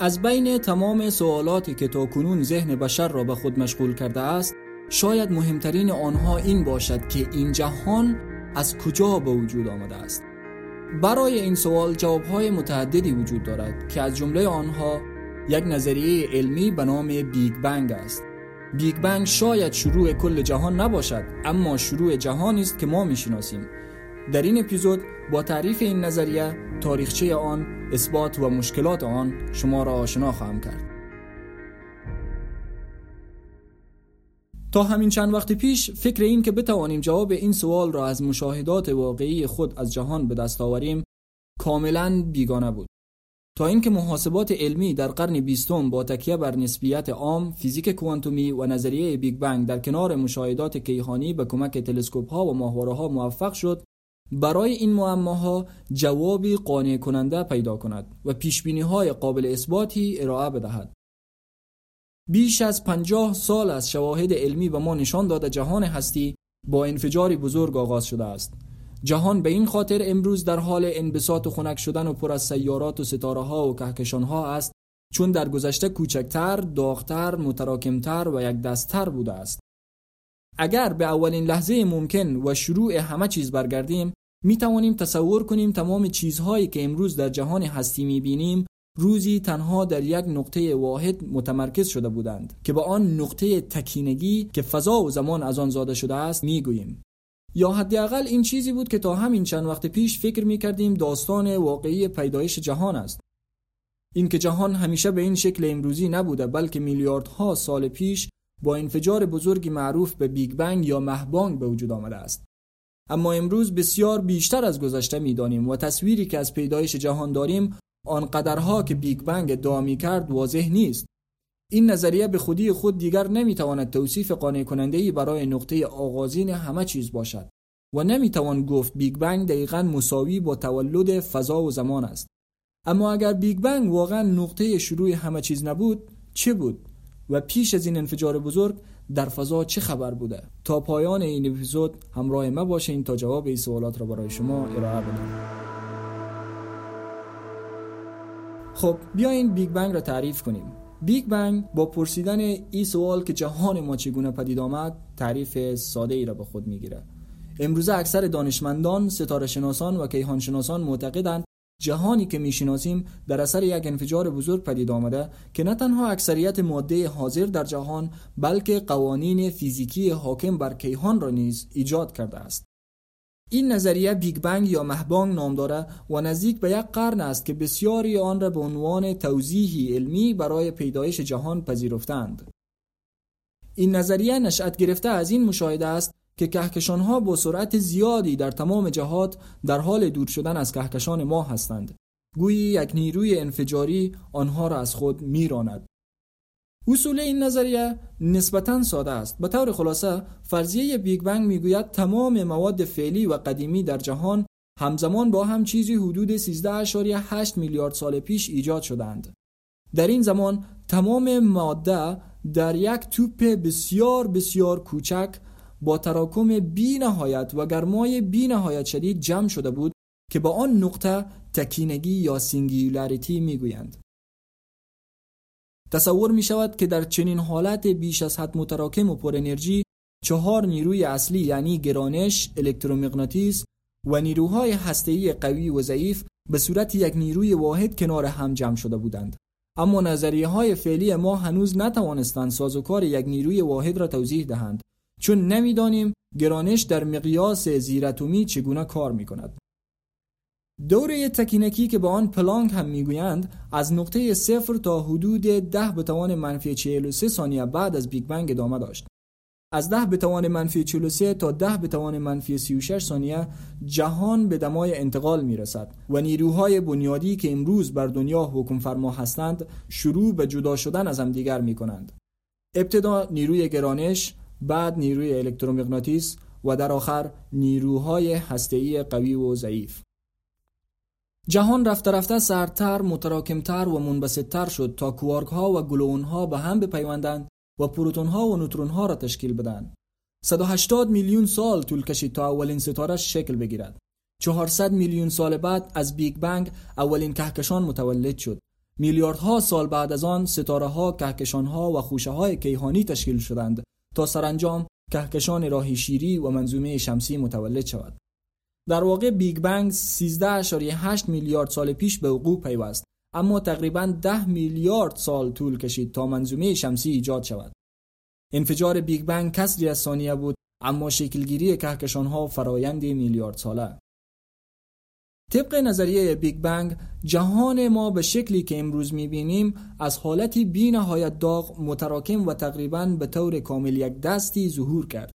از بین تمام سوالاتی که تا کنون ذهن بشر را به خود مشغول کرده است شاید مهمترین آنها این باشد که این جهان از کجا به وجود آمده است. برای این سوال جوابهای متعددی وجود دارد که از جمله آنها یک نظریه علمی به نام بیگ بنگ است. بیگ بنگ شاید شروع کل جهان نباشد اما شروع جهانی است که ما می‌شناسیم. در این اپیزود با تعریف این نظریه تاریخچه آن اثبات و مشکلات آن شما را آشنا خواهم کرد. تا همین چند وقت پیش فکر این که بتوانیم جواب این سوال را از مشاهدات واقعی خود از جهان به دست آوریم کاملا بیگانه بود. تا اینکه محاسبات علمی در قرن بیستم با تکیه بر نسبیت عام، فیزیک کوانتومی و نظریه بیگ بنگ در کنار مشاهدات کیهانی به کمک تلسکوپ ها و ماهواره ها موفق شد برای این معماها جوابی قانع کننده پیدا کند و پیش های قابل اثباتی ارائه بدهد. بیش از پنجاه سال از شواهد علمی به ما نشان داده جهان هستی با انفجاری بزرگ آغاز شده است. جهان به این خاطر امروز در حال انبساط و خنک شدن و پر از سیارات و ستاره ها و کهکشان ها است چون در گذشته کوچکتر، داغتر، متراکمتر و یک دستتر بوده است. اگر به اولین لحظه ممکن و شروع همه چیز برگردیم می توانیم تصور کنیم تمام چیزهایی که امروز در جهان هستی می بینیم روزی تنها در یک نقطه واحد متمرکز شده بودند که با آن نقطه تکینگی که فضا و زمان از آن زاده شده است می گوییم. یا حداقل این چیزی بود که تا همین چند وقت پیش فکر می کردیم داستان واقعی پیدایش جهان است اینکه جهان همیشه به این شکل امروزی نبوده بلکه میلیاردها سال پیش با انفجار بزرگی معروف به بیگ بنگ یا مهبانگ به وجود آمده است اما امروز بسیار بیشتر از گذشته می‌دانیم و تصویری که از پیدایش جهان داریم آنقدرها که بیگ بنگ ادعا کرد واضح نیست. این نظریه به خودی خود دیگر نمی‌تواند توصیف قانع کننده ای برای نقطه آغازین همه چیز باشد و نمی‌توان گفت بیگ بنگ دقیقا مساوی با تولد فضا و زمان است. اما اگر بیگ بنگ واقعا نقطه شروع همه چیز نبود چه بود؟ و پیش از این انفجار بزرگ در فضا چه خبر بوده؟ تا پایان این اپیزود همراه ما باشین تا جواب این سوالات را برای شما ارائه بدم. خب بیاین بیگ بنگ را تعریف کنیم. بیگ بنگ با پرسیدن این سوال که جهان ما چگونه پدید آمد تعریف ساده ای را به خود می‌گیره. امروزه اکثر دانشمندان ستاره شناسان و کیهان شناسان معتقدند جهانی که می‌شناسیم در اثر یک انفجار بزرگ پدید آمده که نه تنها اکثریت ماده حاضر در جهان بلکه قوانین فیزیکی حاکم بر کیهان را نیز ایجاد کرده است این نظریه بیگ بنگ یا مهبانگ نام داره و نزدیک به یک قرن است که بسیاری آن را به عنوان توضیحی علمی برای پیدایش جهان پذیرفتند. این نظریه نشأت گرفته از این مشاهده است که کهکشان ها با سرعت زیادی در تمام جهات در حال دور شدن از کهکشان ما هستند. گویی یک نیروی انفجاری آنها را از خود میراند. اصول این نظریه نسبتا ساده است به طور خلاصه فرضیه بیگ بنگ می‌گوید تمام مواد فعلی و قدیمی در جهان همزمان با هم چیزی حدود 13.8 میلیارد سال پیش ایجاد شدند در این زمان تمام ماده در یک توپ بسیار بسیار کوچک با تراکم بی نهایت و گرمای بی نهایت شدید جمع شده بود که به آن نقطه تکینگی یا singularity می‌گویند تصور می شود که در چنین حالت بیش از حد متراکم و پر انرژی چهار نیروی اصلی یعنی گرانش، الکترومغناطیس و نیروهای هسته‌ای قوی و ضعیف به صورت یک نیروی واحد کنار هم جمع شده بودند. اما نظریه های فعلی ما هنوز نتوانستند سازوکار یک نیروی واحد را توضیح دهند چون نمی‌دانیم گرانش در مقیاس زیراتمی چگونه کار می کند. دوره تکینگی که به آن پلانک هم می‌گویند از نقطه صفر تا حدود ده به توان منفی 43 ثانیه بعد از بیگ بنگ ادامه داشت از ده به توان منفی 43 تا ده به توان منفی 36 ثانیه جهان به دمای انتقال می رسد و نیروهای بنیادی که امروز بر دنیا حکم فرما هستند شروع به جدا شدن از هم دیگر می کنند. ابتدا نیروی گرانش، بعد نیروی الکترومغناطیس و در آخر نیروهای هسته‌ای قوی و ضعیف. جهان رفته رفته سرتر، متراکمتر و منبسطتر شد تا کوارک ها و گلون ها به هم بپیوندند و پروتون ها و نوترون ها را تشکیل بدن. 180 میلیون سال طول کشید تا اولین ستاره شکل بگیرد. 400 میلیون سال بعد از بیگ بنگ اولین کهکشان متولد شد. میلیاردها سال بعد از آن ستاره ها، کهکشان ها و خوشه های کیهانی تشکیل شدند تا سرانجام کهکشان راه شیری و منظومه شمسی متولد شود. در واقع بیگ بنگ 13.8 میلیارد سال پیش به وقوع پیوست اما تقریبا 10 میلیارد سال طول کشید تا منظومه شمسی ایجاد شود. انفجار بیگ بنگ کسری از ثانیه بود اما شکلگیری کهکشان ها فرایند میلیارد ساله. طبق نظریه بیگ بنگ جهان ما به شکلی که امروز می‌بینیم از حالتی بی نهایت داغ متراکم و تقریبا به طور کامل یکدستی ظهور کرد.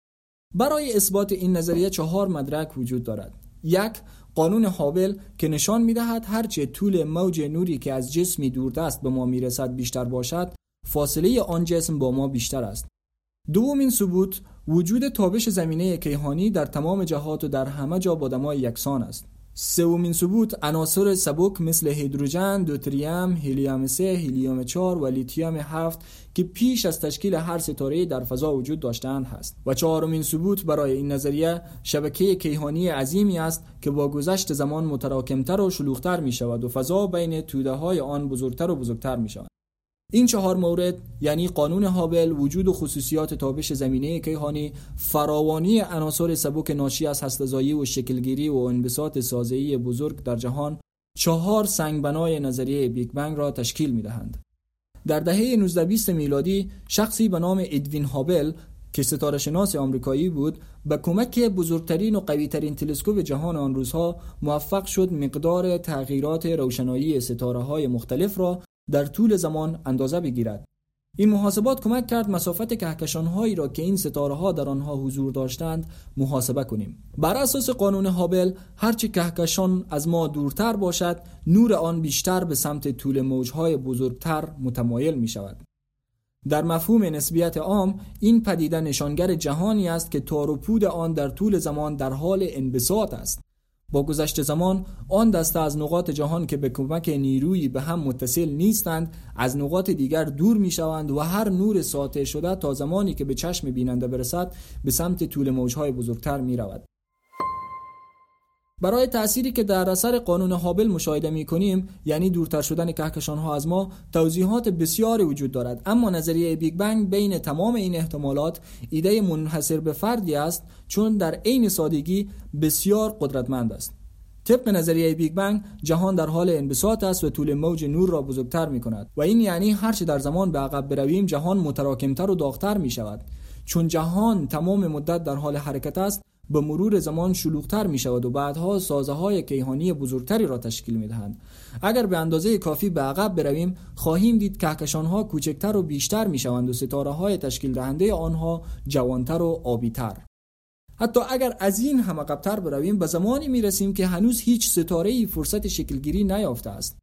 برای اثبات این نظریه چهار مدرک وجود دارد. یک قانون هابل که نشان می‌دهد هرچه طول موج نوری که از جسمی دوردست به ما می‌رسد بیشتر باشد فاصله آن جسم با ما بیشتر است. دومین ثبوت وجود تابش زمینه کیهانی در تمام جهات و در همه جا با دمای یکسان است. سومین ثبوت عناصر سبک مثل هیدروژن، دوتریم، هلیوم 3، هلیوم 4 و لیتیوم 7 که پیش از تشکیل هر ستاره در فضا وجود داشتند هست. و چهارمین ثبوت برای این نظریه شبکه کیهانی عظیمی است که با گذشت زمان متراکمتر و شلوغتر می شود و فضا بین توده های آن بزرگتر و بزرگتر می شود این چهار مورد یعنی قانون هابل وجود و خصوصیات تابش زمینه کیهانی فراوانی عناصر سبک ناشی از هسته‌زایی و شکلگیری و انبساط سازه‌های بزرگ در جهان چهار سنگبنای نظریه بیگ بنگ را تشکیل می‌دهند. در دهه 1920 میلادی شخصی به نام ادوین هابل که ستاره شناس آمریکایی بود به کمک بزرگترین و قویترین تلسکوپ جهان آن روزها موفق شد مقدار تغییرات روشنایی ستاره های مختلف را در طول زمان اندازه بگیرد. این محاسبات کمک کرد مسافت کهکشان هایی را که این ستاره ها در آنها حضور داشتند محاسبه کنیم. بر اساس قانون هابل هرچه کهکشان از ما دورتر باشد نور آن بیشتر به سمت طول موجهای بزرگتر متمایل می شود در مفهوم نسبیت عام این پدیده نشانگر جهانی است که تار و پود آن در طول زمان در حال انبساط است. با گذشت زمان آن دسته از نقاط جهان که به کمک نیرویی به هم متصل نیستند از نقاط دیگر دور می شوند و هر نور ساطع شده تا زمانی که به چشم بیننده برسد به سمت طول موجهای بزرگتر می رود. برای تأثیری که در اثر قانون هابل مشاهده می کنیم یعنی دورتر شدن کهکشان ها از ما توضیحات بسیاری وجود دارد. اما نظریه بیگ بنگ بین تمام این احتمالات ایده منحصر به فردی است چون در عین سادگی بسیار قدرتمند است. طبق نظریه بیگ بنگ جهان در حال انبساط است و طول موج نور را بزرگتر می کند و این یعنی هرچه در زمان به عقب برویم جهان متراکمتر و داغتر می شود چون جهان تمام مدت در حال حرکت است به مرور زمان شلوغتر می شود و بعدها سازه های کیهانی بزرگتری را تشکیل می دهند. اگر به اندازه کافی به عقب برویم خواهیم دید کهکشان ها کوچکتر و بیشتر می شوند و ستاره های تشکیل دهنده آنها جوانتر و آبیتر. حتی اگر از این هم عقبتر برویم به زمانی می رسیم که هنوز هیچ ستاره فرصت شکلگیری نیافته است.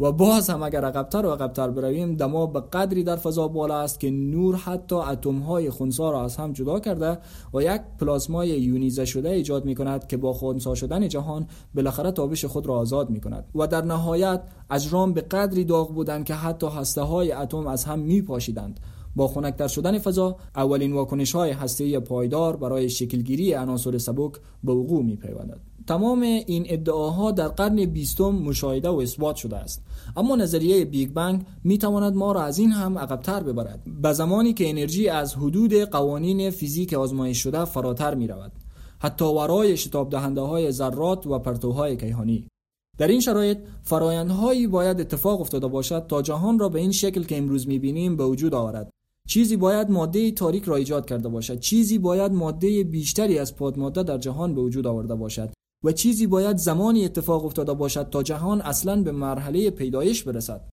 و باز هم اگر عقبتر و عقبتر برویم دما به قدری در فضا بالا است که نور حتی اتم های خونسا را از هم جدا کرده و یک پلاسمای یونیزه شده ایجاد می کند که با خونسا شدن جهان بالاخره تابش خود را آزاد می کند و در نهایت اجرام به قدری داغ بودند که حتی هسته های اتم از هم می پاشیدند با خنکتر شدن فضا اولین واکنش های هسته پایدار برای شکلگیری عناصر سبک به وقوع می پیوندد. تمام این ادعاها در قرن بیستم مشاهده و اثبات شده است. اما نظریه بیگ بنگ می تواند ما را از این هم عقبتر ببرد. به زمانی که انرژی از حدود قوانین فیزیک آزمایش شده فراتر می رود حتی ورای شتاب دهنده های ذرات و پرتوهای کیهانی. در این شرایط فرایندهایی باید اتفاق افتاده باشد تا جهان را به این شکل که امروز می‌بینیم به وجود آورد. چیزی باید ماده تاریک را ایجاد کرده باشد. چیزی باید ماده بیشتری از پادماده در جهان به وجود آورده باشد. و چیزی باید زمانی اتفاق افتاده باشد تا جهان اصلا به مرحله پیدایش برسد.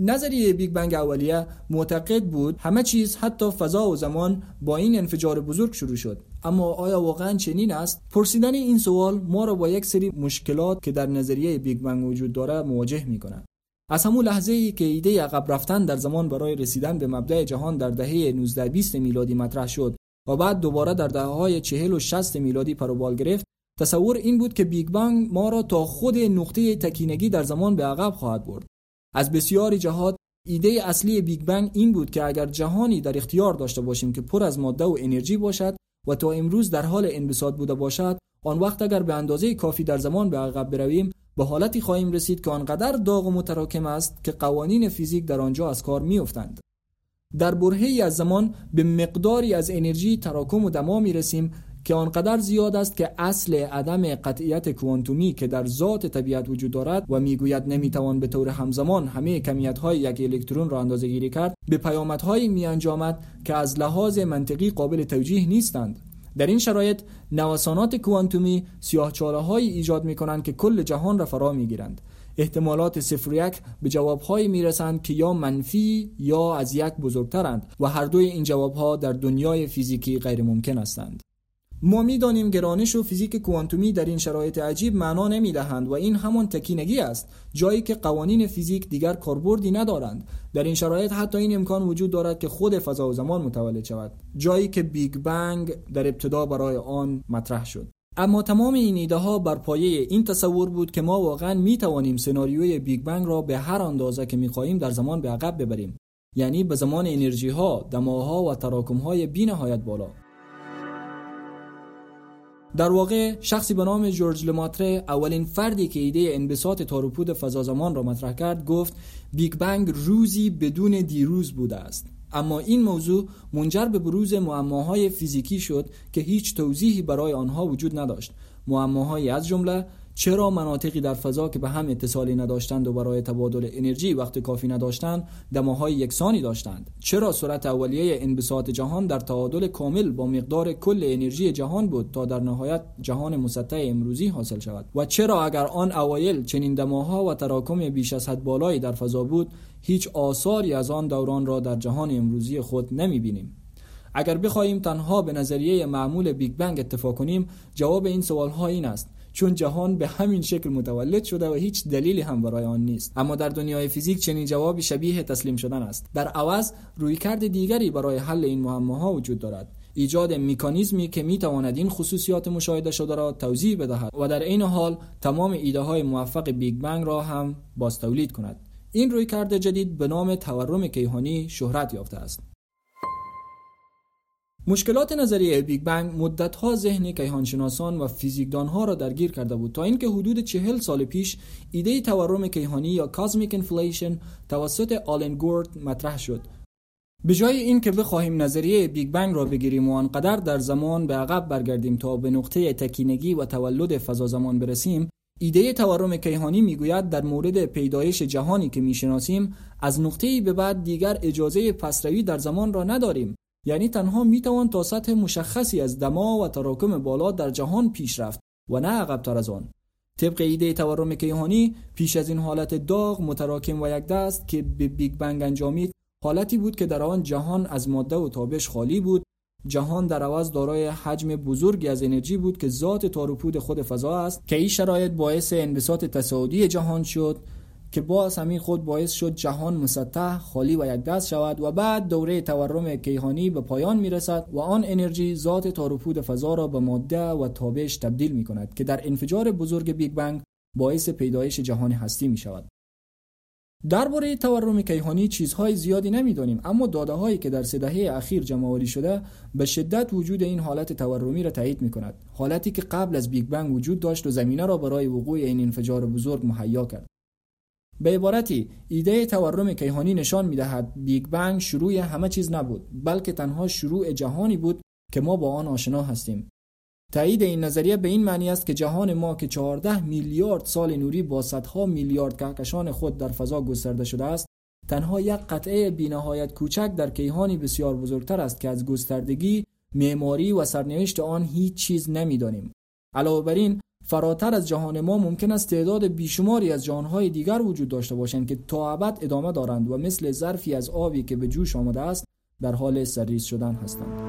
نظریه بیگ بنگ اولیه معتقد بود همه چیز حتی فضا و زمان با این انفجار بزرگ شروع شد. اما آیا واقعا چنین است؟ پرسیدن این سوال ما را با یک سری مشکلات که در نظریه بیگ بنگ وجود داره مواجه می کند از همون لحظه ای که ایده عقب رفتن در زمان برای رسیدن به مبدأ جهان در دهه 1920 میلادی مطرح شد و بعد دوباره در دهه های 40 و 60 میلادی پروبال گرفت تصور این بود که بیگ بنگ ما را تا خود نقطه تکینگی در زمان به عقب خواهد برد. از بسیاری جهات ایده اصلی بیگ بنگ این بود که اگر جهانی در اختیار داشته باشیم که پر از ماده و انرژی باشد و تا امروز در حال انبساط بوده باشد آن وقت اگر به اندازه کافی در زمان به عقب برویم به حالتی خواهیم رسید که آنقدر داغ و متراکم است که قوانین فیزیک در آنجا از کار میافتند. در برهی از زمان به مقداری از انرژی تراکم و دما می رسیم که آنقدر زیاد است که اصل عدم قطعیت کوانتومی که در ذات طبیعت وجود دارد و می‌گوید نمی‌توان به طور همزمان همه کمیت های یک الکترون را اندازه گیری کرد به پیامدهایی می انجامد که از لحاظ منطقی قابل توجیه نیستند. در این شرایط نوسانات کوانتومی سیاهچاله هایی ایجاد می کنند که کل جهان را فرا می گیرند احتمالات صفر یک به جوابهایی می‌رسند که یا منفی یا از یک بزرگترند و هر دوی این جوابها در دنیای فیزیکی غیر ممکن هستند. ما می‌دانیم گرانش و فیزیک کوانتومی در این شرایط عجیب معنا نمی‌دهند و این همان تکینگی است. جایی که قوانین فیزیک دیگر کاربردی ندارند. در این شرایط حتی این امکان وجود دارد که خود فضا و زمان متولد شود. جایی که بیگ بنگ در ابتدا برای آن مطرح شد. اما تمام این ایده ها بر پایه این تصور بود که ما واقعا می توانیم سناریوی بیگ بنگ را به هر اندازه که می خواهیم در زمان به عقب ببریم. یعنی به زمان انرژی ها، دماها و تراکم های بی نهایت بالا. در واقع شخصی به نام جورج لماتره اولین فردی که ایده انبساط تاروپود فضا زمان را مطرح کرد گفت بیگ بنگ روزی بدون دیروز بوده است. اما این موضوع منجر به بروز معماهای فیزیکی شد که هیچ توضیحی برای آنها وجود نداشت. معماهایی از جمله چرا مناطقی در فضا که به هم اتصالی نداشتند و برای تبادل انرژی وقت کافی نداشتند دماهای یکسانی داشتند؟ چرا سرعت اولیه انبساط جهان در تعادل کامل با مقدار کل انرژی جهان بود تا در نهایت جهان مسطح امروزی حاصل شود؟ و چرا اگر آن اوایل چنین دماها و تراکم بیش از حد بالایی در فضا بود هیچ آثاری از آن دوران را در جهان امروزی خود نمی بینیم اگر بخواهیم تنها به نظریه معمول بیگ بنگ اکتفا کنیم جواب این سوال ها این است چون جهان به همین شکل متولد شده و هیچ دلیلی هم برای آن نیست. اما در دنیای فیزیک چنین جوابی شبیه تسلیم شدن است. در عوض رویکرد دیگری برای حل این معماها وجود دارد. ایجاد میکانیزمی که می‌تواند این خصوصیات مشاهده شده را توضیح بدهد و در این حال تمام ایده های موفق بیگ بنگ را هم باز تولید کند. این رویکرد جدید به نام تورم کیهانی شهرت یافته است. مشکلات نظریه بیگ بنگ مدتها ذهن کیهانشناسان و فیزیکدانها را درگیر کرده بود تا اینکه حدود چهل سال پیش ایده تورم کیهانی یا cosmic inflation توسط آلن گوت مطرح شد. به جای اینکه بخواهیم نظریه بیگ بنگ را بگیریم و آنقدر در زمان به عقب برگردیم تا به نقطه تکینگی و تولد فضا زمان برسیم ایده تورم کیهانی می‌گوید در مورد پیدایش جهانی که می‌شناسیم از نقطه‌ای به بعد دیگر اجازه پسروی در زمان را نداریم. یعنی تنها می‌توان تا سطح مشخصی از دما و تراکم بالا در جهان پیش رفت و نه عقبتر از آن. طبق ایده تورم کیهانی پیش از این حالت داغ متراکم و یک دست که به بیگ بنگ انجامید حالتی بود که در آن جهان از ماده و تابش خالی بود. جهان در عوض دارای حجم بزرگی از انرژی بود که ذات تاروپود خود فضا است که این شرایط باعث انبساط تصاعدی جهان شد. که باز همین خود باعث شد جهان مسطح خالی و یک دست شود و بعد دوره تورم کیهانی به پایان می رسد و آن انرژی ذات تاروپود فضا را به ماده و تابش تبدیل می کند که در انفجار بزرگ بیگ بنگ باعث پیدایش جهان هستی می شود درباره تورم کیهانی چیزهای زیادی نمی‌دانیم اما داده هایی که در سه دهه اخیر جمع شده به شدت وجود این حالت تورمی را تایید می کند حالتی که قبل از بیگ بنگ وجود داشت و زمینه را برای وقوع این انفجار بزرگ مهیا کرد. به عبارتی ایده تورم کیهانی نشان می دهد بیگ بنگ شروع همه چیز نبود بلکه تنها شروع جهانی بود که ما با آن آشنا هستیم. تایید این نظریه به این معنی است که جهان ما که 14 میلیارد سال نوری با صدها میلیارد کهکشان خود در فضا گسترده شده است تنها یک قطعه بینهایت کوچک در کیهانی بسیار بزرگتر است که از گستردگی معماری و سرنوشت آن هیچ چیز نمی‌دانیم. علاوه بر این فراتر از جهان ما ممکن است تعداد بیشماری از جهانهای دیگر وجود داشته باشند که تا ابد ادامه دارند و مثل ظرفی از آبی که به جوش آمده است در حال سرریز شدن هستند.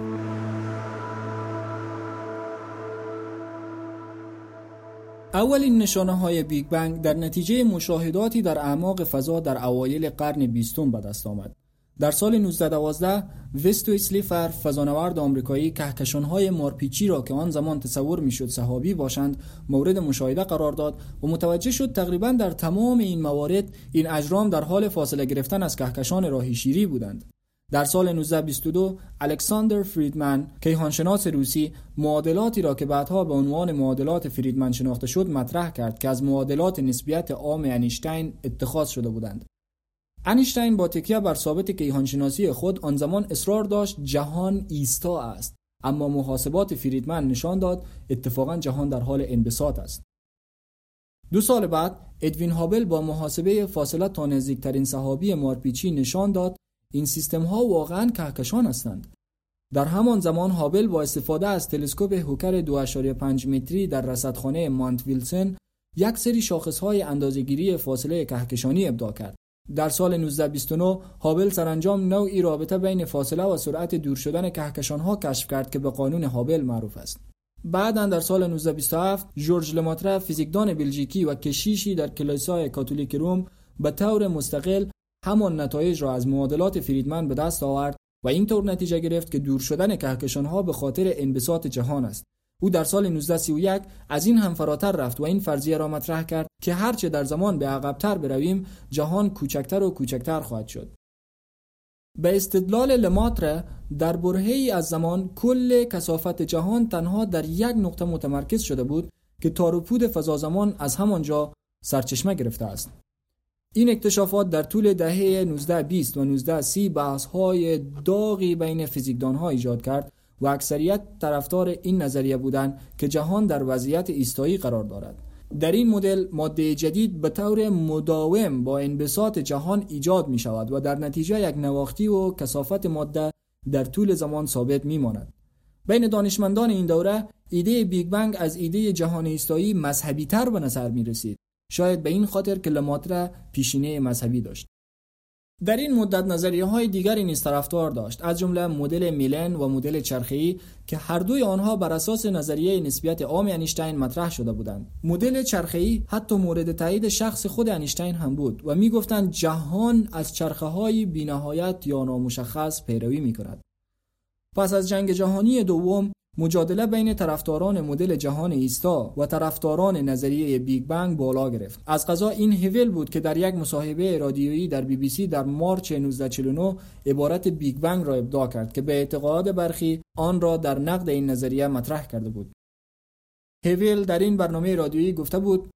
اولین نشانه های بیگ بنگ در نتیجه مشاهداتی در اعماق فضا در اوایل قرن بیستم به دست آمد. در سال 1912 وستو اسلیفر فضانورد آمریکایی کهکشانهای مارپیچی را که آن زمان تصور می‌شد سحابی باشند مورد مشاهده قرار داد و متوجه شد تقریبا در تمام این موارد این اجرام در حال فاصله گرفتن از کهکشان راهی شیری بودند. در سال 1922 الکساندر فریدمن کیهانشناس روسی معادلاتی را که بعدها به عنوان معادلات فریدمن شناخته شد مطرح کرد که از معادلات نسبیت عام انیشتین اتخاذ شده بودند. انیشتین با تکیه بر ثابت کیهانشناسی خود آن زمان اصرار داشت جهان ایستا است. اما محاسبات فریدمن نشان داد اتفاقا جهان در حال انبساط است. دو سال بعد ادوین هابل با محاسبه فاصله تا نزدیکترین صحابی مارپیچی نشان داد این سیستم ها واقعا کهکشان هستند. در همان زمان هابل با استفاده از تلسکوپ هوکر 2.5 متری در رصدخانه مانت ویلسن یک سری شاخص های اندازه‌گیری فاصله کهکشانی ابداع کرد. در سال 1929 هابل سرانجام نوعی رابطه بین فاصله و سرعت دور شدن کهکشان ها کشف کرد که به قانون هابل معروف است. بعدا در سال 1927 جورج لماتره فیزیکدان بلژیکی و کشیشی در کلیسای کاتولیک روم به طور مستقل همان نتایج را از معادلات فریدمن به دست آورد و اینطور نتیجه گرفت که دور شدن کهکشان ها به خاطر انبساط جهان است. او در سال 1931 از این هم فراتر رفت و این فرضیه را مطرح کرد که هرچه در زمان به عقبتر برویم جهان کوچکتر و کوچکتر خواهد شد. به استدلال لماتر در برهه از زمان کل کسافت جهان تنها در یک نقطه متمرکز شده بود که تاروپود فضا زمان از همانجا سرچشمه گرفته است. این اکتشافات در طول دهه 1920 و 1930 بحث های داغی بین فیزیکدان ها ایجاد کرد و اکثریت طرفدار این نظریه بودند که جهان در وضعیت ایستایی قرار دارد در این مدل ماده جدید به طور مداوم با انبساط جهان ایجاد می شود و در نتیجه یک نواختی و کسافت ماده در طول زمان ثابت می ماند. بین دانشمندان این دوره ایده بیگ بنگ از ایده جهان ایستایی مذهبی تر به نظر می رسید. شاید به این خاطر که لماتره پیشینه مذهبی داشت. در این مدت نظریه های دیگری نیز طرفدار داشت از جمله مدل میلن و مدل چرخه‌ای که هر دوی آنها بر اساس نظریه نسبیت عام انیشتین مطرح شده بودند. مدل چرخه‌ای حتی مورد تایید شخص خود انیشتین هم بود و می‌گفتند جهان از چرخه های بینهایت یا نامشخص پیروی می کند پس از جنگ جهانی دوم مجادله بین طرفداران مدل جهان ایستا و طرفداران نظریه بیگ بنگ بالا گرفت. از قضا این هویل بود که در یک مصاحبه رادیویی در بی بی سی در March 1949 عبارت بیگ بنگ را ابداع کرد که به اعتقاد برخی آن را در نقد این نظریه مطرح کرده بود. هویل در این برنامه رادیویی گفته بود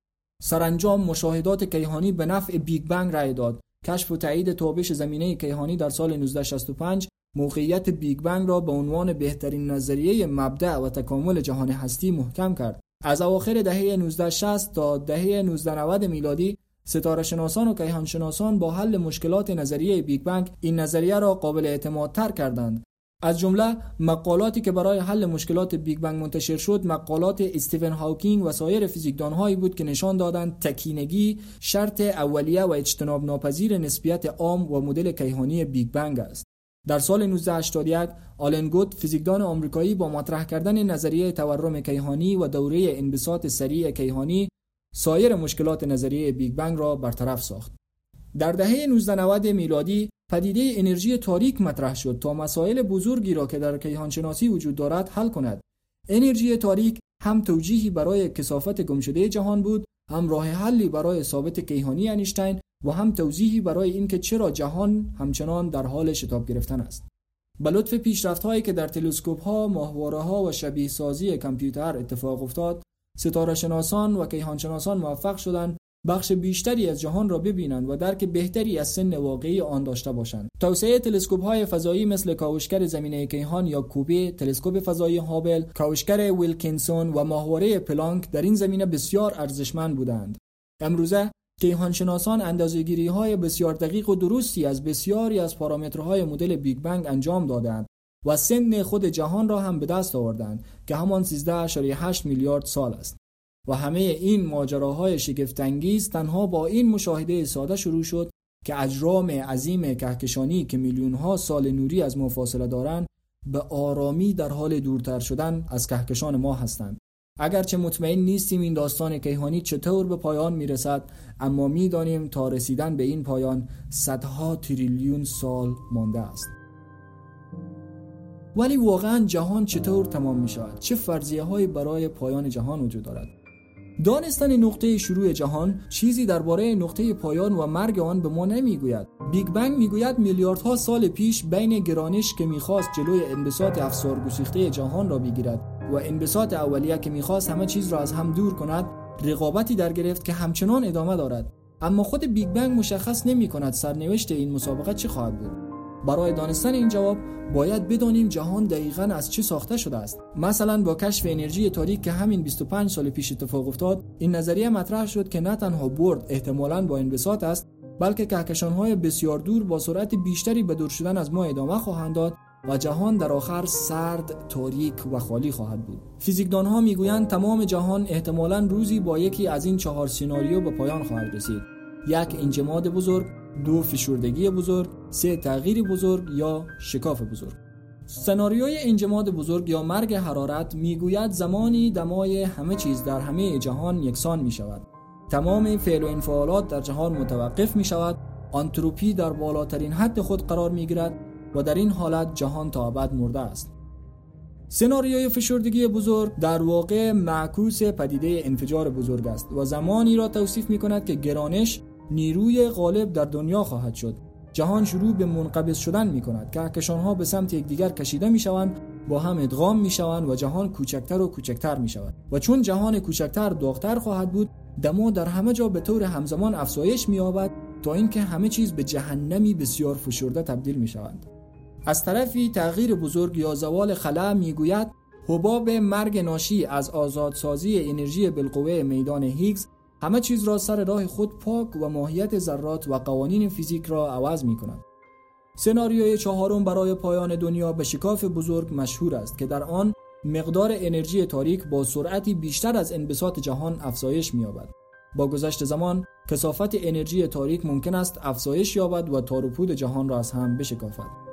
سرانجام مشاهدات کیهانی به نفع بیگ بنگ رای داد. کشف و تایید تابش زمینه کیهانی در سال 1965 موقعیت بیگ بنگ را به عنوان بهترین نظریه مبدأ و تکامل جهان هستی محکم کرد. از اواخر دهه 1960 تا دهه 1990 میلادی ستاره شناسان و کیهان شناسان با حل مشکلات نظریه بیگ بنگ این نظریه را قابل اعتماد تر کردند. از جمله مقالاتی که برای حل مشکلات بیگ بنگ منتشر شد مقالات استیون هاوکینگ و سایر فیزیکدانهایی بود که نشان دادند تکینگی شرط اولیه و اجتناب ناپذیر نسبیت عام و مدل کیهانی بیگ بنگ است. در سال 1981 آلن گوت فیزیکدان آمریکایی با مطرح کردن نظریه تورم کیهانی و دوره انبساط سریع کیهانی سایر مشکلات نظریه بیگ بنگ را برطرف ساخت. در دهه 1990 میلادی پدیده انرژی تاریک مطرح شد تا مسائل بزرگی را که در کیهانشناسی وجود دارد حل کند. انرژی تاریک هم توجیهی برای کثافت گمشده جهان بود هم راه حلی برای ثابت کیهانی انیشتین و هم توضیحی برای اینکه چرا جهان همچنان در حال شتاب گرفتن است به لطف پیشرفت هایی که در تلسکوپ ها، ماهواره ها و شبیه سازی کامپیوتر اتفاق افتاد، ستاره شناسان و کیهان شناسان موفق شدند بخش بیشتری از جهان را ببینند و درک بهتری از سن واقعی آن داشته باشند. توسعه تلسکوپ های فضایی مثل کاوشگر زمینه کیهان یا کوبه، تلسکوپ فضایی هابل، کاوشگر ویلکینسون و ماهواره پلانک در این زمینه بسیار ارزشمند بودند. امروزه کیهانشناسان های بسیار دقیق و درستی از بسیاری از پارامترهای مدل بیگ بنگ انجام دادند و سن خود جهان را هم به دست آوردند که همان 13.8 میلیارد سال است. و همه این ماجراهای شگفتانگیز تنها با این مشاهده ساده شروع شد که اجرام عظیم کهکشانی که میلیون ها سال نوری از ما فاصله دارند به آرامی در حال دورتر شدن از کهکشان ما هستند. اگرچه مطمئن نیستیم این داستان کیهانی چطور به پایان می‌رسد اما می‌دانیم تا رسیدن به این پایان صدها تریلیون سال مانده است ولی واقعا جهان چطور تمام می شود؟ چه فرضیه هایی برای پایان جهان وجود دارد؟ دانستن نقطه شروع جهان چیزی درباره نقطه پایان و مرگ آن به ما نمی‌گوید بیگ بنگ می‌گوید میلیاردها سال پیش بین گرانش که می‌خواست جلوی انبساط افسار گسیخته جهان را بگیرد و انبساط اولیه که می‌خواست همه چیز را از هم دور کند رقابتی در گرفت که همچنان ادامه دارد. اما خود بیگ بنگ مشخص نمی کند سرنوشت این مسابقه چه خواهد بود. برای دانستن این جواب باید بدانیم جهان دقیقا از چه ساخته شده است. مثلا با کشف انرژی تاریک که همین 25 سال پیش اتفاق افتاد این نظریه مطرح شد که نه تنها برد احتمالاً با انبساط است بلکه کهکشانهای بسیار دور با سرعت بیشتری به دور شدن از ما ادامه خواهند داد و جهان در آخر سرد، تاریک و خالی خواهد بود. فیزیکدان ها می‌گویند تمام جهان احتمالا روزی با یکی از این چهار سیناریو به پایان خواهد رسید. یک انجماد بزرگ، دو فشردگی بزرگ، سه تغییر بزرگ یا شکاف بزرگ. سناریوی انجماد بزرگ یا مرگ حرارت می‌گوید زمانی دمای همه چیز در همه جهان یکسان می شود. تمام فعل و انفعالات در جهان متوقف می شود. آنتروپی در بالاترین حد خود قرار می گیرد و در این حالت جهان تا ابد مرده است. سناریوی فشردگی بزرگ در واقع معکوس پدیده انفجار بزرگ است و زمانی را توصیف می کند که گرانش نیروی غالب در دنیا خواهد شد. جهان شروع به منقبض شدن می کند کهکشان ها به سمت یکدیگر کشیده می شوند با هم ادغام می شوند و جهان کوچکتر و کوچکتر می شود و چون جهان کوچکتر داغتر خواهد بود دما در همه جا به طور همزمان افزایش می تا اینکه همه چیز به جهنمی بسیار فشرده تبدیل می شوند از طرفی تغییر بزرگ یا زوال خلا می‌گوید حباب مرگ ناشی از آزادسازی انرژی بالقوه میدان هیگز همه چیز را سر راه خود پاک و ماهیت ذرات و قوانین فیزیک را عوض می کند. سناریوی چهارم برای پایان دنیا به شکاف بزرگ مشهور است که در آن مقدار انرژی تاریک با سرعتی بیشتر از انبساط جهان افزایش می‌یابد. با گذشت زمان کسافت انرژی تاریک ممکن است افزایش یابد و تاروپود جهان را از هم بشکافد.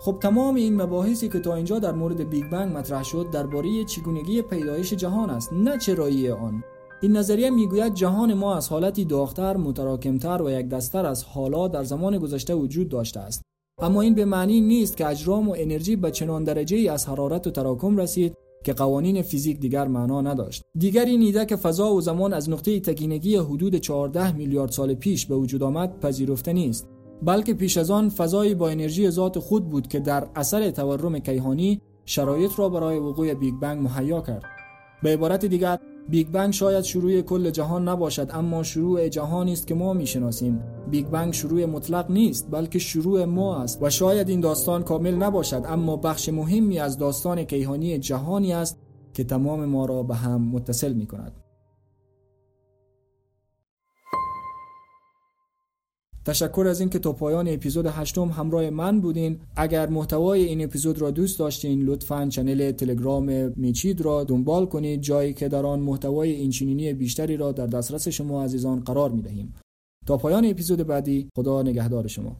خب تمام این مباحثی که تا اینجا در مورد بیگ بنگ مطرح شد درباره چگونگی پیدایش جهان است نه چرایی آن. این نظریه می‌گوید جهان ما از حالتی داغتر متراکمتر و یکدست‌تر از حالا در زمان گذشته وجود داشته است. اما این به معنی نیست که اجرام و انرژی به چنان درجه ای از حرارت و تراکم رسید که قوانین فیزیک دیگر معنا نداشت. دیگر این ایده که فضا و زمان از نقطه تکینگی حدود 14 میلیارد سال پیش به وجود آمد پذیرفته نیست. بلکه پیش از آن فضایی با انرژی ذاتی خود بود که در اثر تورم کیهانی شرایط را برای وقوع بیگ بنگ مهیا کرد. به عبارت دیگر بیگ بنگ شاید شروع کل جهان نباشد اما شروع جهانی است که ما می‌شناسیم. بیگ بنگ شروع مطلق نیست بلکه شروع ما است و شاید این داستان کامل نباشد اما بخش مهمی از داستان کیهانی جهانی است که تمام ما را به هم متصل می کند تشکر از اینکه تا پایان اپیزود هشتم همراه من بودین. اگر محتوای این اپیزود را دوست داشتین لطفا چنل تلگرام میچید را دنبال کنید جایی که در آن محتوای اینچنینی بیشتری را در دسترس شما عزیزان قرار می دهیم تا پایان اپیزود بعدی خدا نگهدار شما.